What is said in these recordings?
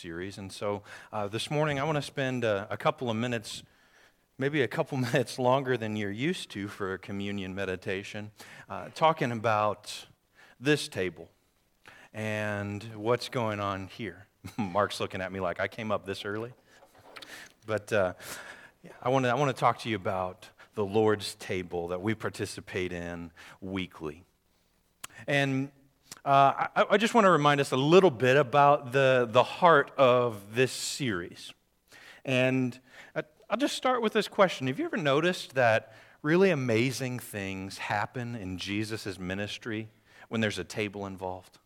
series. And so uh, this morning, I want to spend uh, a couple of minutes, maybe a couple minutes longer than you're used to for a communion meditation, uh, talking about this table and what's going on here. Mark's looking at me like I came up this early. But uh, I want to I want to talk to you about the Lord's table that we participate in weekly. And uh, I, I, just want to remind us a little bit about the, the heart of this series. And I, I'll just start with this question Have you ever noticed that really amazing things happen in Jesus' ministry when there's a table involved?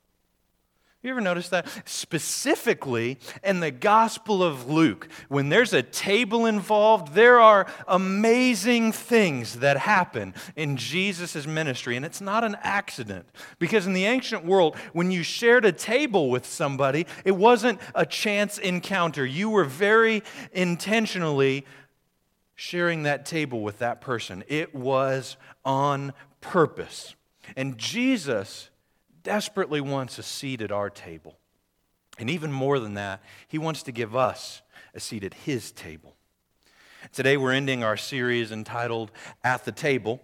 You ever notice that? Specifically in the Gospel of Luke, when there's a table involved, there are amazing things that happen in Jesus' ministry. And it's not an accident. Because in the ancient world, when you shared a table with somebody, it wasn't a chance encounter. You were very intentionally sharing that table with that person, it was on purpose. And Jesus desperately wants a seat at our table. And even more than that, he wants to give us a seat at his table. Today we're ending our series entitled At the Table.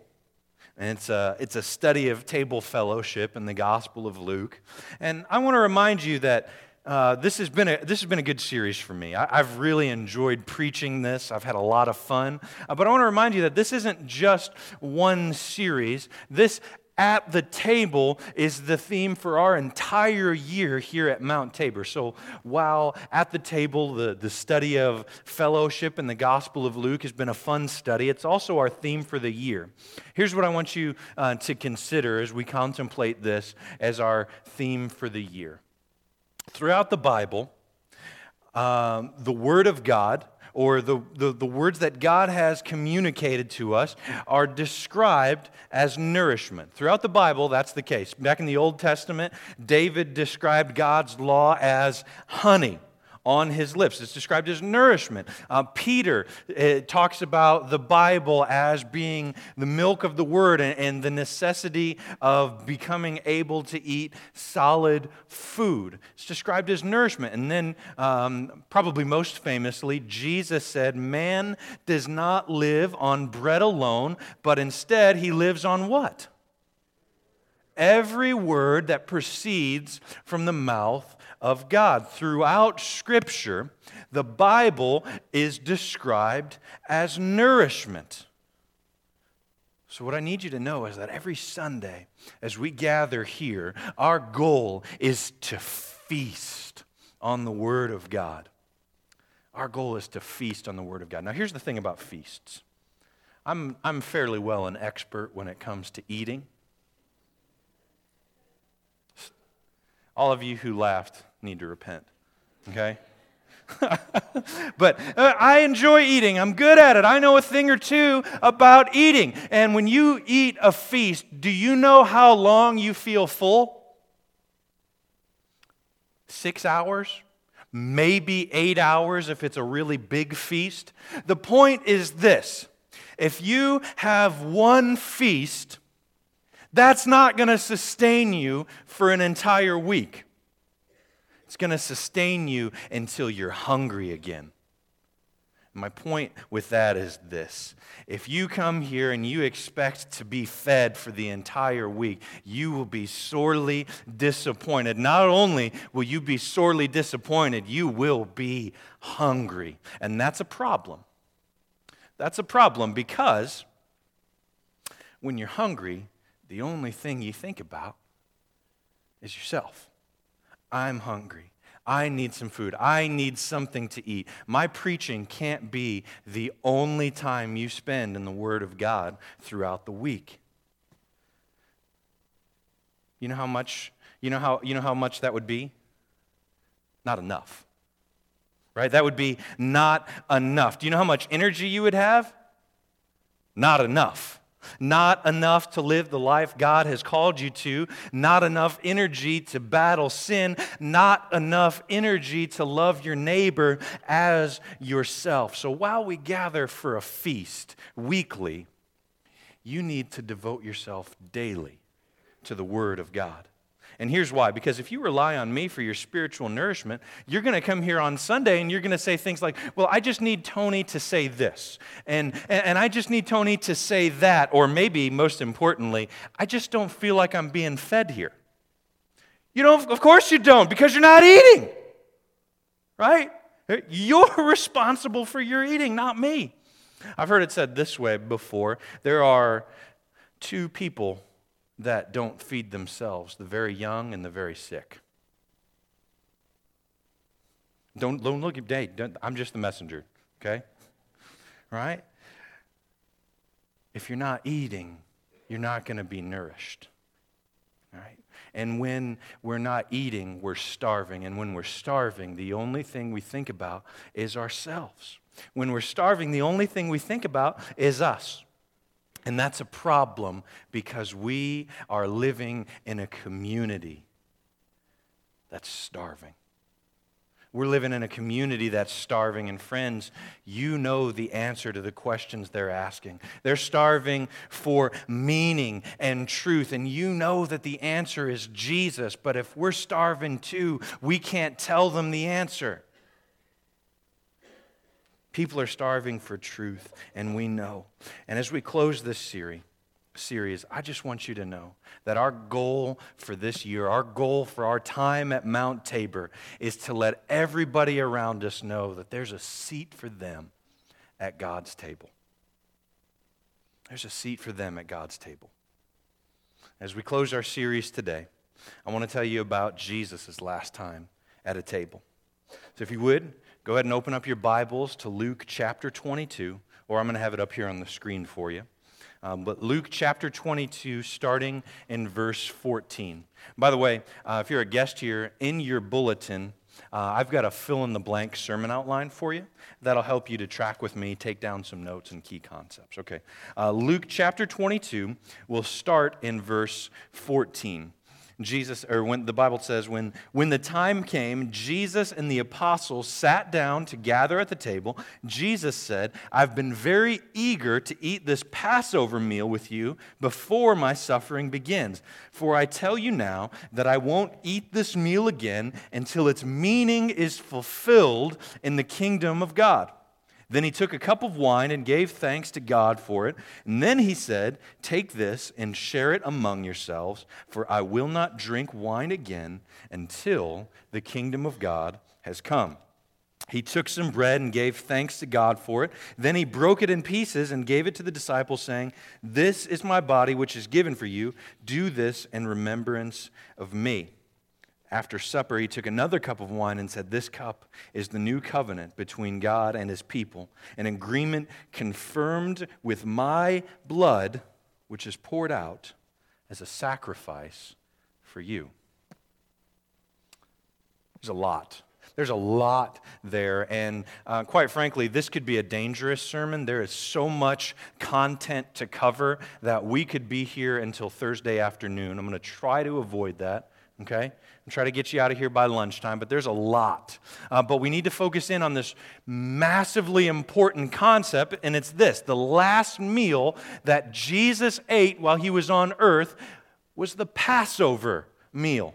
And it's a, it's a study of table fellowship in the Gospel of Luke. And I want to remind you that uh, this, has been a, this has been a good series for me. I, have really enjoyed preaching this. I've had a lot of fun. Uh, but I want to remind you that this isn't just one series. This at the table is the theme for our entire year here at Mount Tabor. So while at the table, the, the study of fellowship and the Gospel of Luke has been a fun study, it's also our theme for the year. Here's what I want you uh, to consider as we contemplate this as our theme for the year. Throughout the Bible, um, the Word of God or the, the, the, words that God has communicated to us are described as nourishment. Throughout the Bible, that's the case. Back in the Old Testament, David described God's law as honey on his lips. It's described as nourishment. Uh, Peter talks about the Bible as being the milk of the word and, and, the necessity of becoming able to eat solid food. It's described as nourishment. And then, um, probably most famously, Jesus said, Man does not live on bread alone, but instead he lives on what? Every word that proceeds from the mouth of God. Throughout Scripture, the Bible is described as nourishment. So, what I need you to know is that every Sunday, as we gather here, our goal is to feast on the Word of God. Our goal is to feast on the Word of God. Now, here's the thing about feasts I'm, I'm fairly well an expert when it comes to eating. All of you who laughed need to repent. Okay? but uh, I enjoy eating. I'm good at it. I know a thing or two about eating. And when you eat a feast, do you know how long you feel full? Six hours? Maybe eight hours if it's a really big feast. The point is this if you have one feast, that's not going to sustain you for an entire week. Going to sustain you until you're hungry again. My point with that is this if you come here and you expect to be fed for the entire week, you will be sorely disappointed. Not only will you be sorely disappointed, you will be hungry. And that's a problem. That's a problem because when you're hungry, the only thing you think about is yourself. I'm hungry. I need some food. I need something to eat. My preaching can't be the only time you spend in the Word of God throughout the week. You know how much, you know how, you know how much that would be? Not enough. Right? That would be not enough. Do you know how much energy you would have? Not enough. Not enough to live the life God has called you to, not enough energy to battle sin, not enough energy to love your neighbor as yourself. So while we gather for a feast weekly, you need to devote yourself daily to the Word of God. And here's why because if you rely on me for your spiritual nourishment, you're going to come here on Sunday and you're going to say things like, Well, I just need Tony to say this, and, and, and I just need Tony to say that, or maybe most importantly, I just don't feel like I'm being fed here. You don't, of course you don't, because you're not eating, right? You're responsible for your eating, not me. I've heard it said this way before there are two people that don't feed themselves the very young and the very sick. Don't, don't look at day. I'm just the messenger, okay? Right? If you're not eating, you're not going to be nourished. Right? And when we're not eating, we're starving. And when we're starving, the only thing we think about is ourselves. When we're starving, the only thing we think about is us. And that's a problem because we are living in a community that's starving. We're living in a community that's starving. And friends, you know the answer to the questions they're asking. They're starving for meaning and truth. And you know that the answer is Jesus. But if we're starving too, we can't tell them the answer. People are starving for truth, and we know. And as we close this series, series, I just want you to know that our goal for this year, our goal for our time at Mount Tabor, is to let everybody around us know that there's a seat for them at God's table. There's a seat for them at God's table. As we close our series today, I want to tell you about Jesus' last time at a table. So if you would, Go ahead and open up your Bibles to Luke chapter 22, or I'm going to have it up here on the screen for you. Um, but Luke chapter 22, starting in verse 14. By the way, uh, if you're a guest here, in your bulletin, uh, I've got a fill in the blank sermon outline for you that'll help you to track with me, take down some notes and key concepts. Okay. Uh, Luke chapter 22, we'll start in verse 14. Jesus, or when the Bible says, when, when the time came, Jesus and the apostles sat down to gather at the table. Jesus said, I've been very eager to eat this Passover meal with you before my suffering begins. For I tell you now that I won't eat this meal again until its meaning is fulfilled in the kingdom of God. Then he took a cup of wine and gave thanks to God for it. And then he said, Take this and share it among yourselves, for I will not drink wine again until the kingdom of God has come. He took some bread and gave thanks to God for it. Then he broke it in pieces and gave it to the disciples, saying, This is my body, which is given for you. Do this in remembrance of me. After supper, he took another cup of wine and said, This cup is the new covenant between God and his people, an agreement confirmed with my blood, which is poured out as a sacrifice for you. There's a lot. There's a lot there. And uh, quite frankly, this could be a dangerous sermon. There is so much content to cover that we could be here until Thursday afternoon. I'm going to try to avoid that, okay? Try to get you out of here by lunchtime, but there's a lot. Uh, but we need to focus in on this massively important concept, and it's this the last meal that Jesus ate while he was on earth was the Passover meal.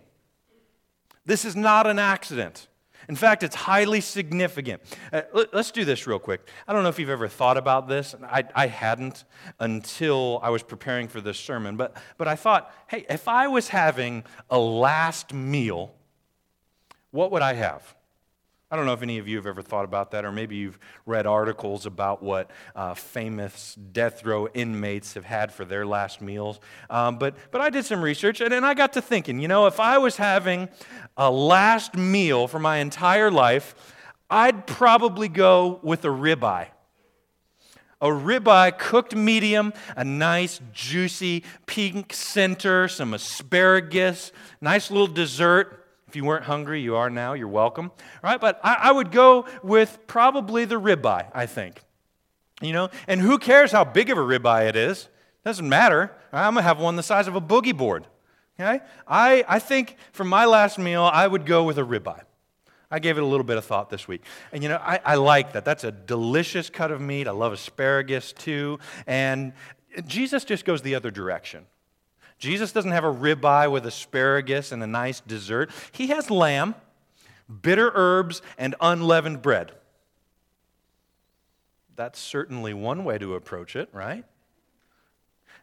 This is not an accident. In fact, it's highly significant. Uh, let's do this real quick. I don't know if you've ever thought about this. I, I hadn't until I was preparing for this sermon, but, but I thought, hey, if I was having a last meal, what would I have? I don't know if any of you have ever thought about that, or maybe you've read articles about what uh, famous death row inmates have had for their last meals. Um, but, but I did some research, and, and I got to thinking you know, if I was having a last meal for my entire life, I'd probably go with a ribeye. A ribeye cooked medium, a nice juicy pink center, some asparagus, nice little dessert. If you weren't hungry, you are now. You're welcome. Right, but I, I would go with probably the ribeye, I think. You know, and who cares how big of a ribeye it is? Doesn't matter. I'm going to have one the size of a boogie board. Okay? I, I think for my last meal, I would go with a ribeye. I gave it a little bit of thought this week. And you know, I, I like that. That's a delicious cut of meat. I love asparagus too. And Jesus just goes the other direction. Jesus doesn't have a ribeye with asparagus and a nice dessert. He has lamb, bitter herbs, and unleavened bread. That's certainly one way to approach it, right?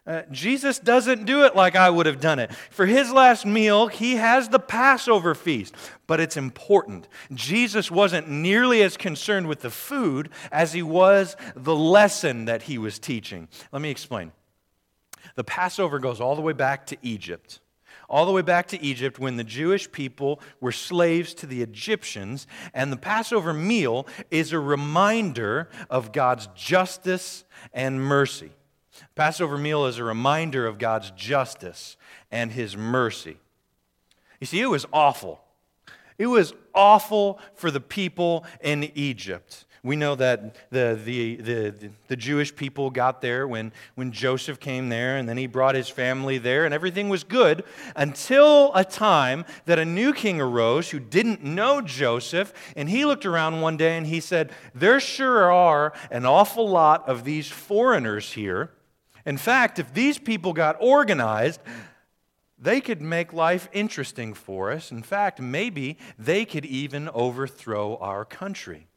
Uh, Jesus doesn't do it like I would have done it. For his last meal, he has the Passover feast, but it's important. Jesus wasn't nearly as concerned with the food as he was the lesson that he was teaching. Let me explain. The Passover goes all the way back to Egypt. All the way back to Egypt when the Jewish people were slaves to the Egyptians. And the Passover meal is a reminder of God's justice and mercy. Passover meal is a reminder of God's justice and his mercy. You see, it was awful. It was awful for the people in Egypt. We know that the, the, the, the, Jewish people got there when, when Joseph came there, and then he brought his family there, and everything was good until a time that a new king arose who didn't know Joseph, and he looked around one day and he said, There sure are an awful lot of these foreigners here. In fact, if these people got organized, they could make life interesting for us. In fact, maybe they could even overthrow our country.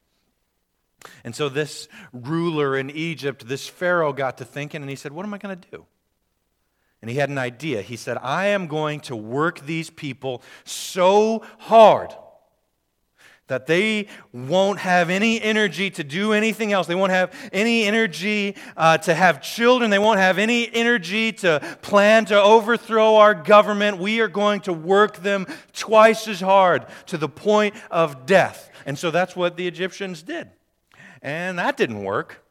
And so this ruler in Egypt, this Pharaoh, got to thinking and he said, What am I going to do? And he had an idea. He said, I am going to work these people so hard that they won't have any energy to do anything else. They won't have any energy uh, to have children. They won't have any energy to plan to overthrow our government. We are going to work them twice as hard to the point of death. And so that's what the Egyptians did. And that didn't work.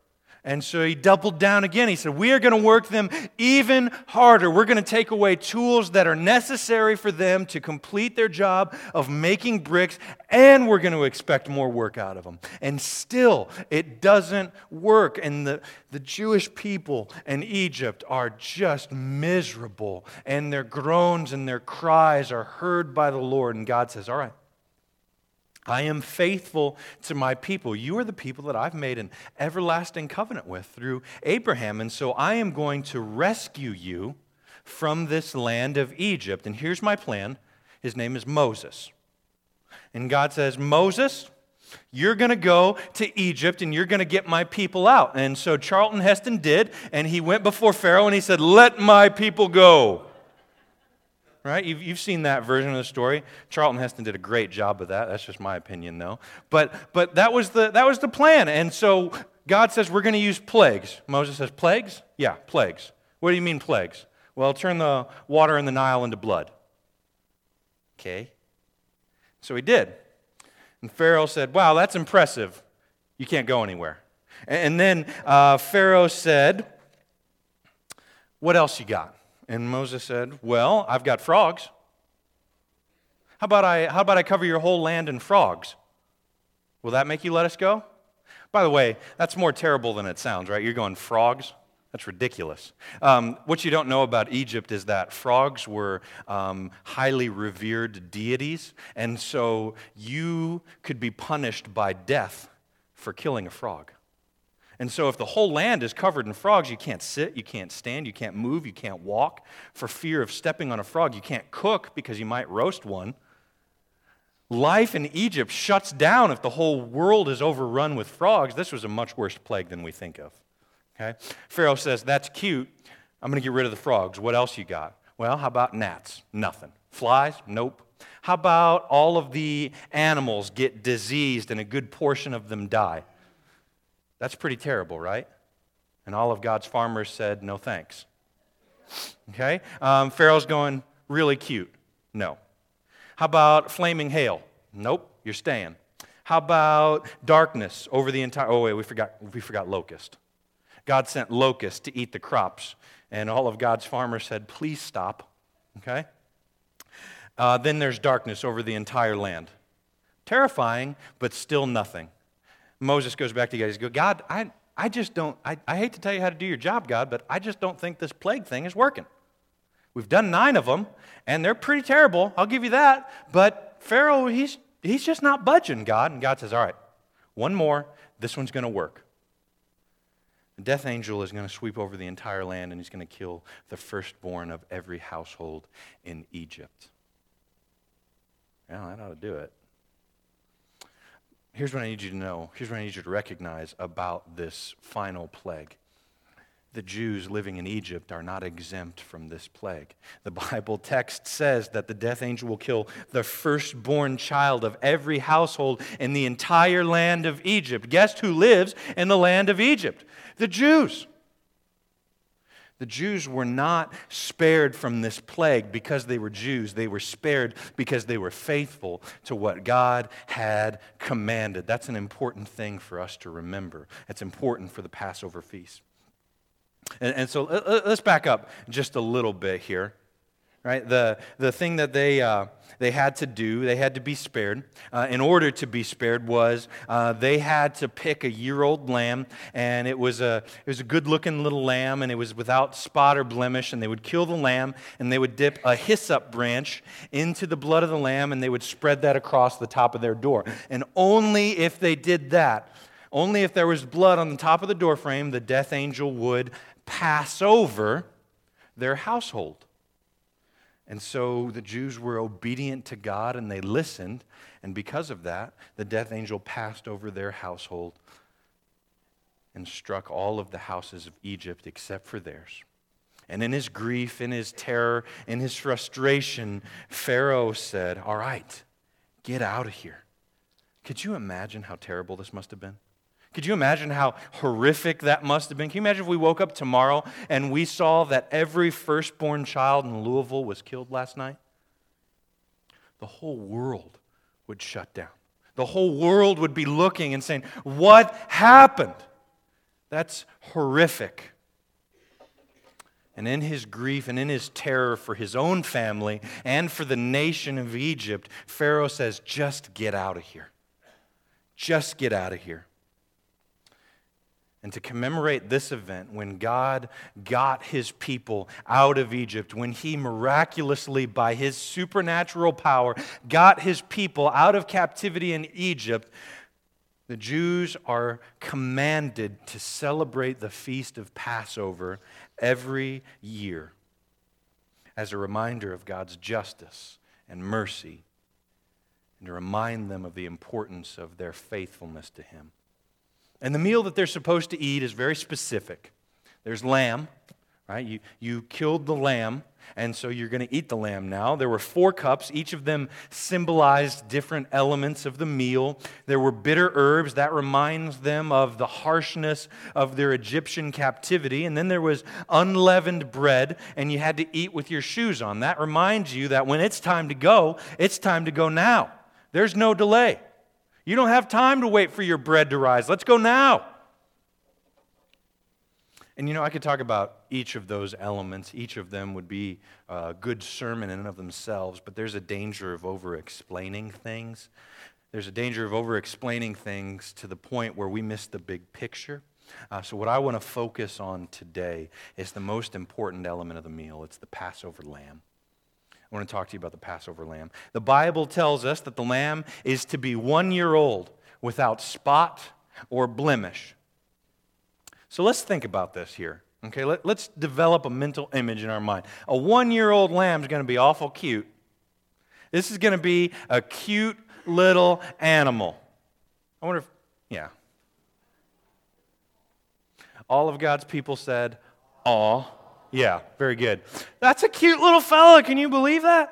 And so he doubled down again. He said, We are going to work them even harder. We're going to take away tools that are necessary for them to complete their job of making bricks, and we're going to expect more work out of them. And still, it doesn't work. And the, the Jewish people in Egypt are just miserable, and their groans and their cries are heard by the Lord. And God says, All right. I am faithful to my people. You are the people that I've made an everlasting covenant with through Abraham. And so I am going to rescue you from this land of Egypt. And here's my plan His name is Moses. And God says, Moses, you're going to go to Egypt and you're going to get my people out. And so Charlton Heston did, and he went before Pharaoh and he said, Let my people go right? You've, you've seen that version of the story. Charlton Heston did a great job of that. That's just my opinion, though. But, but that, was the, that was the plan. And so God says, we're going to use plagues. Moses says, plagues? Yeah, plagues. What do you mean, plagues? Well, turn the water in the Nile into blood. Okay. So he did. And Pharaoh said, Wow, that's impressive. You can't go anywhere. And then uh, Pharaoh said, What else you got? And Moses said, Well, I've got frogs. How about I, how about I cover your whole land in frogs? Will that make you let us go? By the way, that's more terrible than it sounds, right? You're going frogs? That's ridiculous. Um, what you don't know about Egypt is that frogs were um, highly revered deities, and so you could be punished by death for killing a frog. And so, if the whole land is covered in frogs, you can't sit, you can't stand, you can't move, you can't walk for fear of stepping on a frog. You can't cook because you might roast one. Life in Egypt shuts down if the whole world is overrun with frogs. This was a much worse plague than we think of. Okay? Pharaoh says, That's cute. I'm going to get rid of the frogs. What else you got? Well, how about gnats? Nothing. Flies? Nope. How about all of the animals get diseased and a good portion of them die? That's pretty terrible, right? And all of God's farmers said, no thanks. Okay? Um, Pharaoh's going, really cute. No. How about flaming hail? Nope, you're staying. How about darkness over the entire. Oh, wait, we forgot, we forgot locust. God sent locusts to eat the crops, and all of God's farmers said, please stop. Okay? Uh, then there's darkness over the entire land. Terrifying, but still nothing. Moses goes back to God. He goes, God, I, I just don't, I, I hate to tell you how to do your job, God, but I just don't think this plague thing is working. We've done nine of them, and they're pretty terrible. I'll give you that. But Pharaoh, he's, he's just not budging, God. And God says, All right, one more. This one's going to work. The death angel is going to sweep over the entire land and he's going to kill the firstborn of every household in Egypt. Yeah, that ought to do it. Here's what I need you to know. Here's what I need you to recognize about this final plague the Jews living in Egypt are not exempt from this plague. The Bible text says that the death angel will kill the firstborn child of every household in the entire land of Egypt. Guess who lives in the land of Egypt? The Jews. The Jews were not spared from this plague because they were Jews. They were spared because they were faithful to what God had commanded. That's an important thing for us to remember. It's important for the Passover feast. And, and so let's back up just a little bit here. Right? The, the thing that they, uh, they had to do, they had to be spared. Uh, in order to be spared, was uh, they had to pick a year old lamb, and it was, a, it was a good looking little lamb, and it was without spot or blemish. And they would kill the lamb, and they would dip a hyssop branch into the blood of the lamb, and they would spread that across the top of their door. And only if they did that, only if there was blood on the top of the doorframe, the death angel would pass over their household. And so the Jews were obedient to God and they listened. And because of that, the death angel passed over their household and struck all of the houses of Egypt except for theirs. And in his grief, in his terror, in his frustration, Pharaoh said, All right, get out of here. Could you imagine how terrible this must have been? Could you imagine how horrific that must have been? Can you imagine if we woke up tomorrow and we saw that every firstborn child in Louisville was killed last night? The whole world would shut down. The whole world would be looking and saying, What happened? That's horrific. And in his grief and in his terror for his own family and for the nation of Egypt, Pharaoh says, Just get out of here. Just get out of here. And to commemorate this event, when God got his people out of Egypt, when he miraculously, by his supernatural power, got his people out of captivity in Egypt, the Jews are commanded to celebrate the feast of Passover every year as a reminder of God's justice and mercy, and to remind them of the importance of their faithfulness to him. And the meal that they're supposed to eat is very specific. There's lamb, right? You, you killed the lamb, and so you're going to eat the lamb now. There were four cups. Each of them symbolized different elements of the meal. There were bitter herbs. That reminds them of the harshness of their Egyptian captivity. And then there was unleavened bread, and you had to eat with your shoes on. That reminds you that when it's time to go, it's time to go now. There's no delay. You don't have time to wait for your bread to rise. Let's go now. And you know, I could talk about each of those elements. Each of them would be a good sermon in and of themselves, but there's a danger of over explaining things. There's a danger of over explaining things to the point where we miss the big picture. Uh, so, what I want to focus on today is the most important element of the meal it's the Passover lamb. I want to talk to you about the Passover lamb. The Bible tells us that the lamb is to be one year old without spot or blemish. So let's think about this here. Okay, Let, us develop a mental image in our mind. A one year old lamb is going to be awful cute. This is going to be a cute little animal. I wonder if, yeah. All of God's people said, Aw. Yeah, very good. That's a cute little fella. Can you believe that?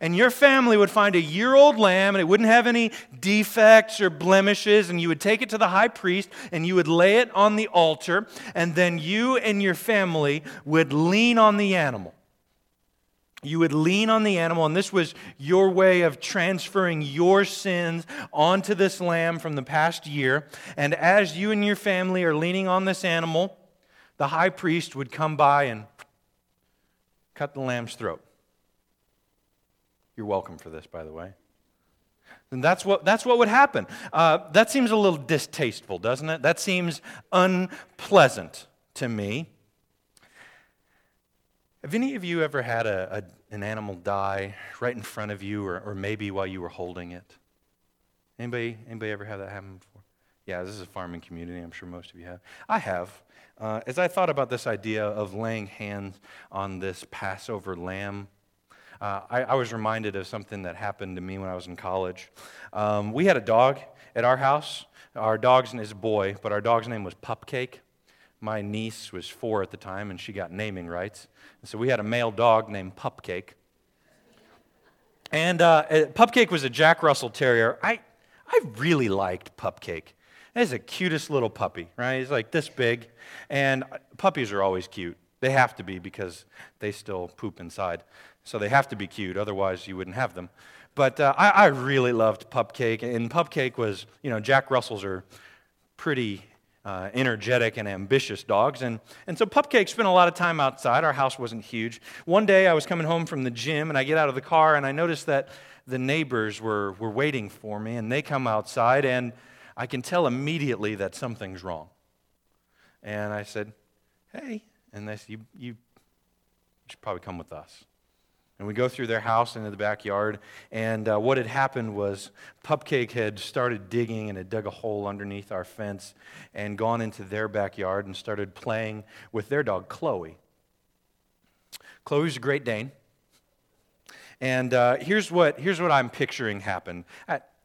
And your family would find a year old lamb and it wouldn't have any defects or blemishes, and you would take it to the high priest and you would lay it on the altar, and then you and your family would lean on the animal. You would lean on the animal, and this was your way of transferring your sins onto this lamb from the past year. And as you and your family are leaning on this animal, the high priest would come by and cut the lamb's throat. You're welcome for this, by the way. And that's what, that's what would happen. Uh, that seems a little distasteful, doesn't it? That seems unpleasant to me. Have any of you ever had a, a, an animal die right in front of you, or, or maybe while you were holding it? Anybody, anybody ever have that happen before? Yeah, this is a farming community. I'm sure most of you have. I have. Uh, as I thought about this idea of laying hands on this Passover lamb, uh, I, I, was reminded of something that happened to me when I was in college. Um, we had a dog at our house. Our dog's name is boy, but our dog's name was Pupcake. My niece was four at the time, and she got naming rights. And so we had a male dog named Pupcake. And uh, Pupcake was a Jack Russell Terrier. I, I really liked Pupcake. He's the cutest little puppy, right? He's like this big. And puppies are always cute. They have to be because they still poop inside. So they have to be cute, otherwise, you wouldn't have them. But uh, I, I, really loved Pupcake. And Pupcake was, you know, Jack Russells are pretty uh, energetic and ambitious dogs. And, and so Pupcake spent a lot of time outside. Our house wasn't huge. One day I was coming home from the gym and I get out of the car and I noticed that the neighbors were, were waiting for me and they come outside and I can tell immediately that something's wrong. And I said, Hey. And they said, You, you should probably come with us. And we go through their house into the backyard. And uh, what had happened was Pupcake had started digging and had dug a hole underneath our fence and gone into their backyard and started playing with their dog, Chloe. Chloe's a Great Dane. And uh, here's, what, here's what I'm picturing happened.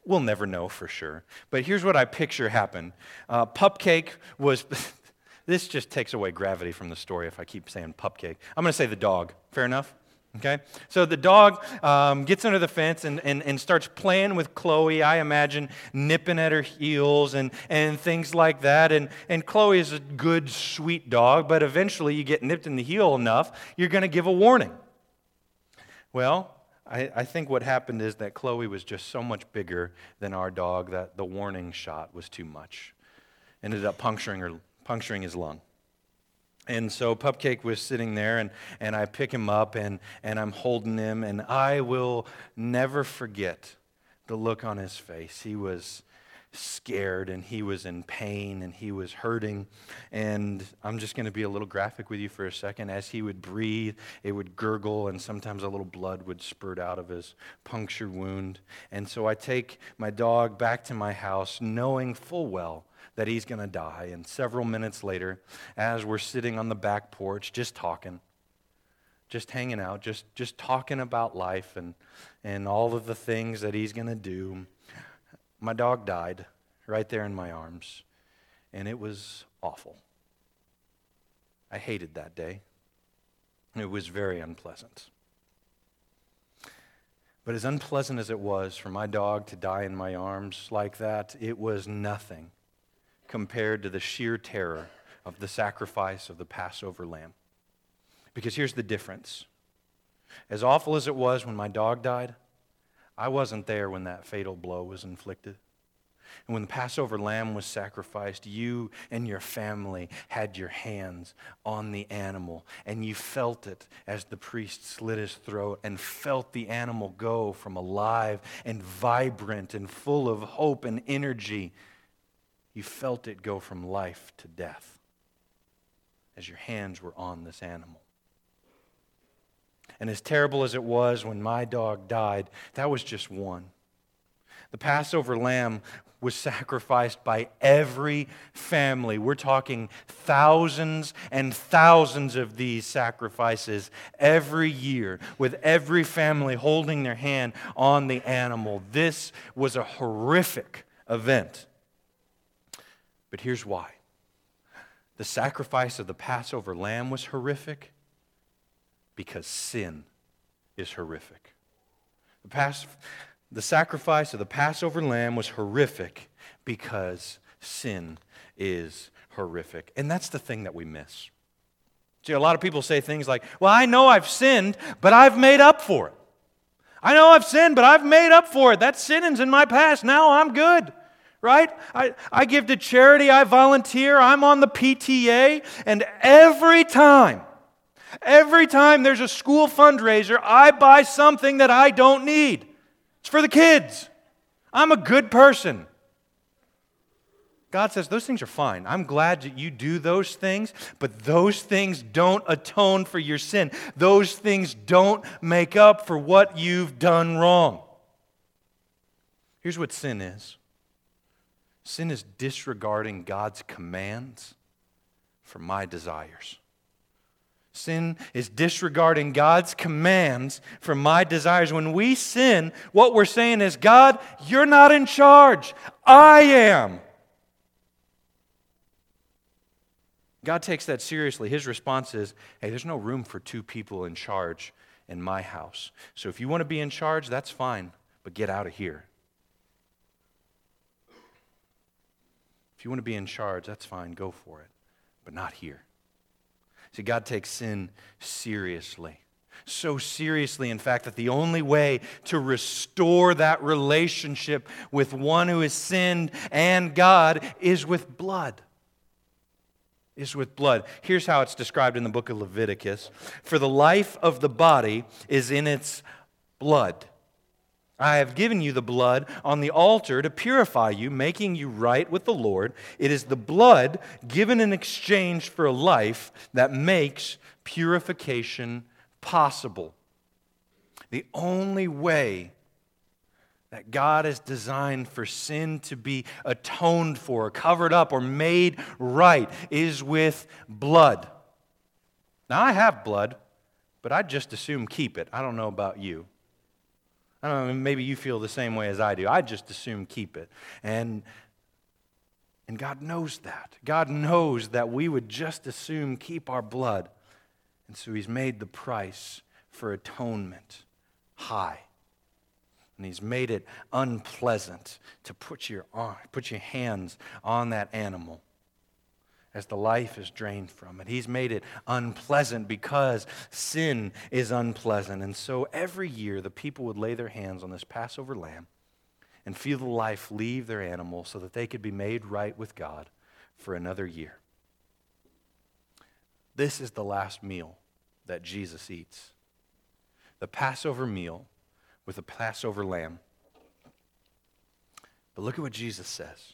We'll never know for sure. But here's what I picture happen uh, Pupcake was. this just takes away gravity from the story if I keep saying Pupcake. I'm going to say the dog. Fair enough? Okay? So the dog um, gets under the fence and, and, and starts playing with Chloe, I imagine, nipping at her heels and, and things like that. And, and Chloe is a good, sweet dog, but eventually you get nipped in the heel enough, you're going to give a warning. Well, I, I think what happened is that Chloe was just so much bigger than our dog that the warning shot was too much. Ended up puncturing, her, puncturing his lung. And so Pupcake was sitting there, and, and I pick him up, and, and I'm holding him, and I will never forget the look on his face. He was scared and he was in pain and he was hurting. And I'm just going to be a little graphic with you for a second. As he would breathe, it would gurgle and sometimes a little blood would spurt out of his puncture wound. And so I take my dog back to my house knowing full well that he's going to die. And several minutes later, as we're sitting on the back porch just talking, just hanging out, just, just talking about life and, and all of the things that he's going to do my dog died right there in my arms, and it was awful. I hated that day. It was very unpleasant. But as unpleasant as it was for my dog to die in my arms like that, it was nothing compared to the sheer terror of the sacrifice of the Passover lamb. Because here's the difference. As awful as it was when my dog died, I wasn't there when that fatal blow was inflicted. And when the Passover lamb was sacrificed, you and your family had your hands on the animal, and you felt it as the priest slit his throat and felt the animal go from alive and vibrant and full of hope and energy. You felt it go from life to death as your hands were on this animal. And as terrible as it was when my dog died, that was just one. The Passover lamb was sacrificed by every family. We're talking thousands and thousands of these sacrifices every year, with every family holding their hand on the animal. This was a horrific event. But here's why the sacrifice of the Passover lamb was horrific because sin is horrific. The, past, the sacrifice of the Passover lamb was horrific because sin is horrific. And that's the thing that we miss. See, a lot of people say things like, Well, I know I've sinned, but I've made up for it. I know I've sinned, but I've made up for it. That sinning's in my past. Now I'm good. Right? I, I give to charity, I volunteer, I'm on the PTA, and every time Every time there's a school fundraiser, I buy something that I don't need. It's for the kids. I'm a good person. God says those things are fine. I'm glad that you do those things, but those things don't atone for your sin. Those things don't make up for what you've done wrong. Here's what sin is Sin is disregarding God's commands for my desires. Sin is disregarding God's commands for my desires. When we sin, what we're saying is, God, you're not in charge. I am. God takes that seriously. His response is, hey, there's no room for two people in charge in my house. So if you want to be in charge, that's fine, but get out of here. If you want to be in charge, that's fine, go for it, but not here. See, God takes sin seriously. So seriously, in fact, that the only way to restore that relationship with one who has sinned and God is with blood. Is with blood. Here's how it's described in the book of Leviticus For the life of the body is in its blood. I have given you the blood on the altar to purify you, making you right with the Lord. It is the blood given in exchange for a life that makes purification possible. The only way that God has designed for sin to be atoned for, covered up, or made right is with blood. Now, I have blood, but I just assume keep it. I don't know about you. I don't know, maybe you feel the same way as I do. I just assume keep it. And, and God knows that. God knows that we would just assume keep our blood. And so He's made the price for atonement high. And He's made it unpleasant to put your, put your hands on that animal as the life is drained from it. He's made it unpleasant because sin is unpleasant. And so every year the people would lay their hands on this Passover lamb and feel the life leave their animal so that they could be made right with God for another year. This is the last meal that Jesus eats the Passover meal with the Passover lamb. But look at what Jesus says.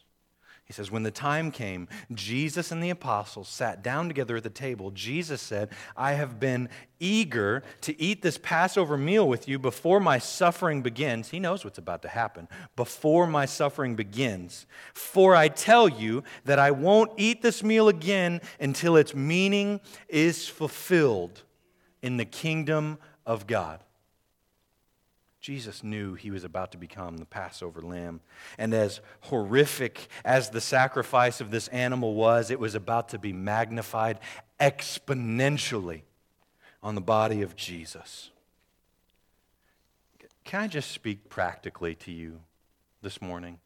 He says, When the time came, Jesus and the apostles sat down together at the table. Jesus said, I have been eager to eat this Passover meal with you before my suffering begins. He knows what's about to happen. Before my suffering begins. For I tell you that I won't eat this meal again until its meaning is fulfilled in the kingdom of God. Jesus knew he was about to become the Passover lamb. And as horrific as the sacrifice of this animal was, it was about to be magnified exponentially on the body of Jesus. Can I just speak practically to you this morning?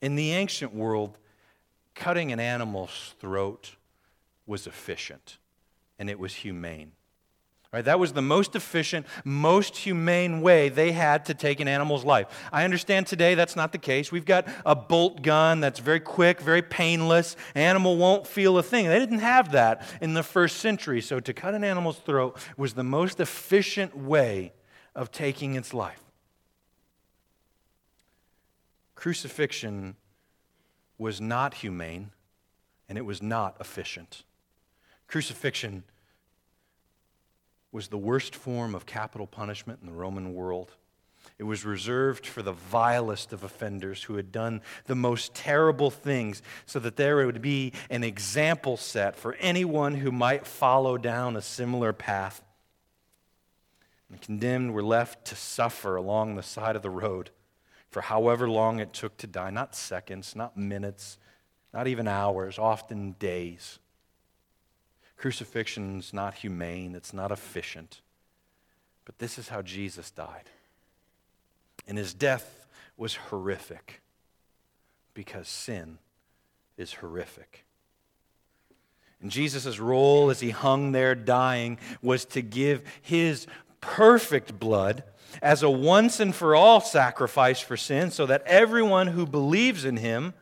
In the ancient world, cutting an animal's throat was efficient and it was humane. Right, that was the most efficient, most humane way they had to take an animal's life. I understand today that's not the case. We've got a bolt gun that's very quick, very painless. Animal won't feel a thing. They didn't have that in the first century. So to cut an animal's throat was the most efficient way of taking its life. Crucifixion was not humane and it was not efficient. Crucifixion was the worst form of capital punishment in the Roman world. It was reserved for the vilest of offenders who had done the most terrible things, so that there would be an example set for anyone who might follow down a similar path. The condemned were left to suffer along the side of the road for however long it took to die not seconds, not minutes, not even hours, often days. Crucifixion's not humane, it's not efficient. But this is how Jesus died. And his death was horrific because sin is horrific. And Jesus' role as he hung there dying was to give his perfect blood as a once and for all sacrifice for sin so that everyone who believes in him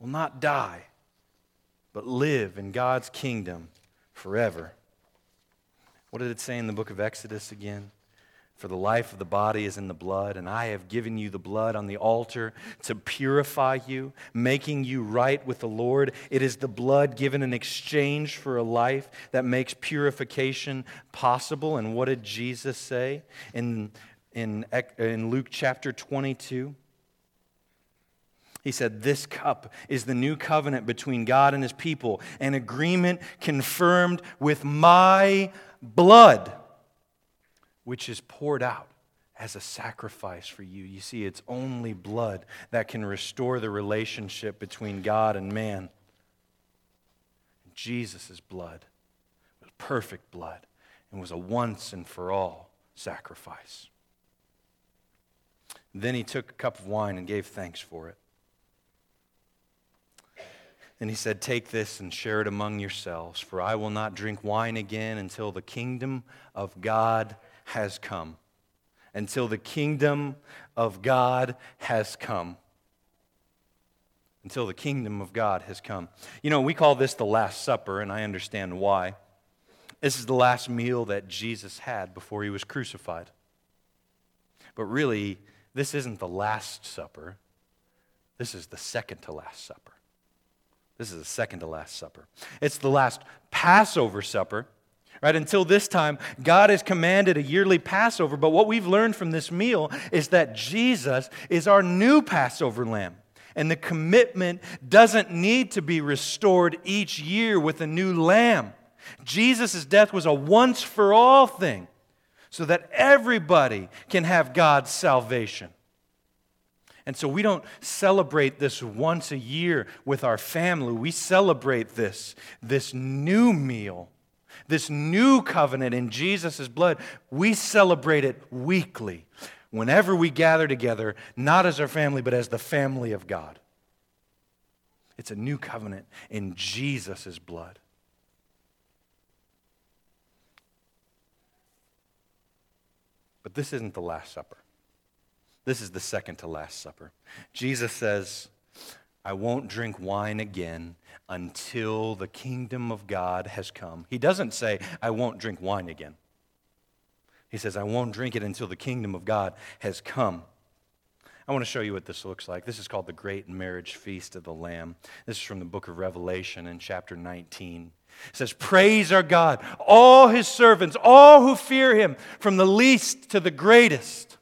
will not die but live in God's kingdom forever. What did it say in the book of Exodus again? For the life of the body is in the blood, and I have given you the blood on the altar to purify you, making you right with the Lord. It is the blood given in exchange for a life that makes purification possible. And what did Jesus say in, in, in Luke chapter 22? He said, This cup is the new covenant between God and his people, an agreement confirmed with my blood, which is poured out as a sacrifice for you. You see, it's only blood that can restore the relationship between God and man. Jesus' blood was perfect blood and was a once and for all sacrifice. Then he took a cup of wine and gave thanks for it. And he said, Take this and share it among yourselves, for I will not drink wine again until the kingdom of God has come until the kingdom of God has come. Until the kingdom of God has come. You know, we call this the Last Supper, and I understand why. This is the last meal that Jesus had before he was crucified. But really, this isn't the Last Supper. This is the second to last supper. This is the second to last supper. It's the last Passover supper Right? Until this time, God has commanded a yearly Passover, but what we've learned from this meal is that Jesus is our new Passover lamb. And the commitment doesn't need to be restored each year with a new lamb. Jesus' death was a once for all thing so that everybody can have God's salvation. And so we don't celebrate this once a year with our family. We celebrate this, this new meal this new covenant in Jesus' blood, we celebrate it weekly whenever we gather together, not as our family, but as the family of God. It's a new covenant in Jesus' blood. But this isn't the Last Supper. This is the second to last supper. Jesus says, I won't drink wine again until the kingdom of God has come. He doesn't say, I won't drink wine again. He says, I won't drink it until the kingdom of God has come. I want to show you what this looks like. This is called the Great Marriage Feast of the Lamb. This is from the book of Revelation in chapter 19. It says, Praise our God, all his servants, all who fear him, from the least to the greatest.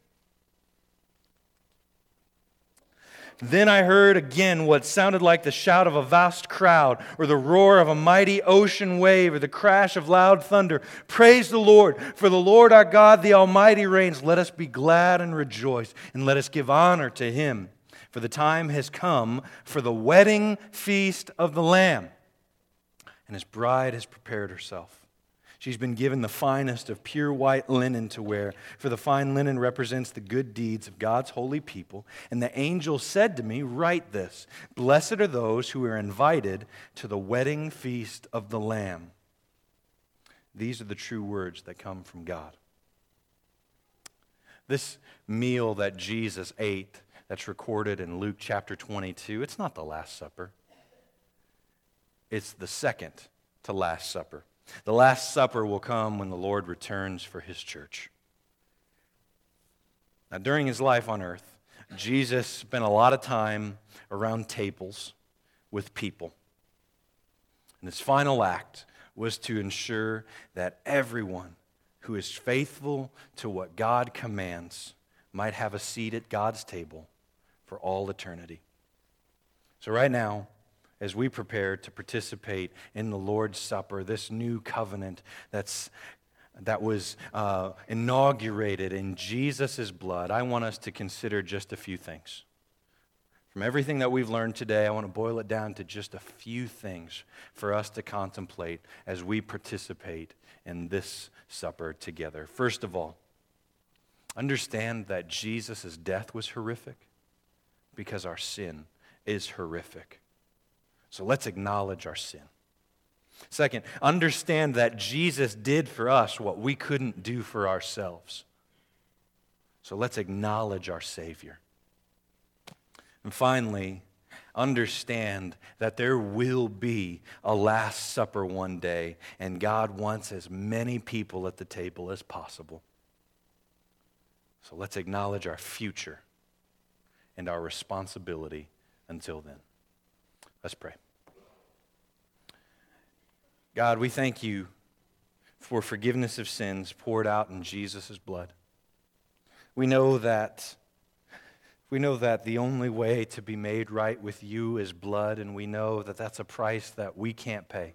Then I heard again what sounded like the shout of a vast crowd, or the roar of a mighty ocean wave, or the crash of loud thunder. Praise the Lord, for the Lord our God, the Almighty, reigns. Let us be glad and rejoice, and let us give honor to him. For the time has come for the wedding feast of the Lamb, and his bride has prepared herself. She's been given the finest of pure white linen to wear, for the fine linen represents the good deeds of God's holy people. And the angel said to me, Write this Blessed are those who are invited to the wedding feast of the Lamb. These are the true words that come from God. This meal that Jesus ate, that's recorded in Luke chapter 22, it's not the Last Supper, it's the second to Last Supper. The Last Supper will come when the Lord returns for his church. Now, during his life on earth, Jesus spent a lot of time around tables with people. And his final act was to ensure that everyone who is faithful to what God commands might have a seat at God's table for all eternity. So, right now, as we prepare to participate in the Lord's Supper, this new covenant that's, that was uh, inaugurated in Jesus' blood, I want us to consider just a few things. From everything that we've learned today, I want to boil it down to just a few things for us to contemplate as we participate in this supper together. First of all, understand that Jesus' death was horrific because our sin is horrific. So let's acknowledge our sin. Second, understand that Jesus did for us what we couldn't do for ourselves. So let's acknowledge our Savior. And finally, understand that there will be a Last Supper one day, and God wants as many people at the table as possible. So let's acknowledge our future and our responsibility until then. Let's pray. God, we thank you for forgiveness of sins poured out in Jesus' blood. We know that We know that the only way to be made right with you is blood, and we know that that's a price that we can't pay.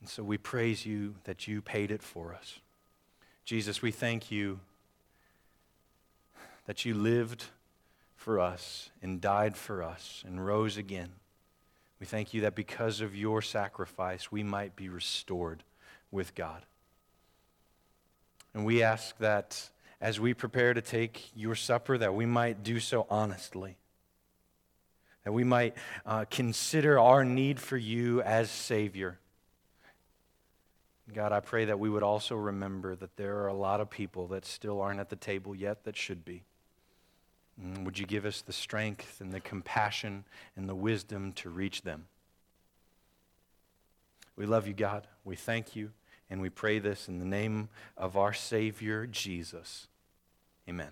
And so we praise you that you paid it for us. Jesus, we thank you that you lived for us and died for us and rose again. We thank you that because of your sacrifice, we might be restored with God. And we ask that as we prepare to take your supper, that we might do so honestly. That we might uh, consider our need for you as Savior. God, I pray that we would also remember that there are a lot of people that still aren't at the table yet that should be. And would you give us the strength and the compassion and the wisdom to reach them? We love you, God. We thank you. And we pray this in the name of our Savior, Jesus. Amen.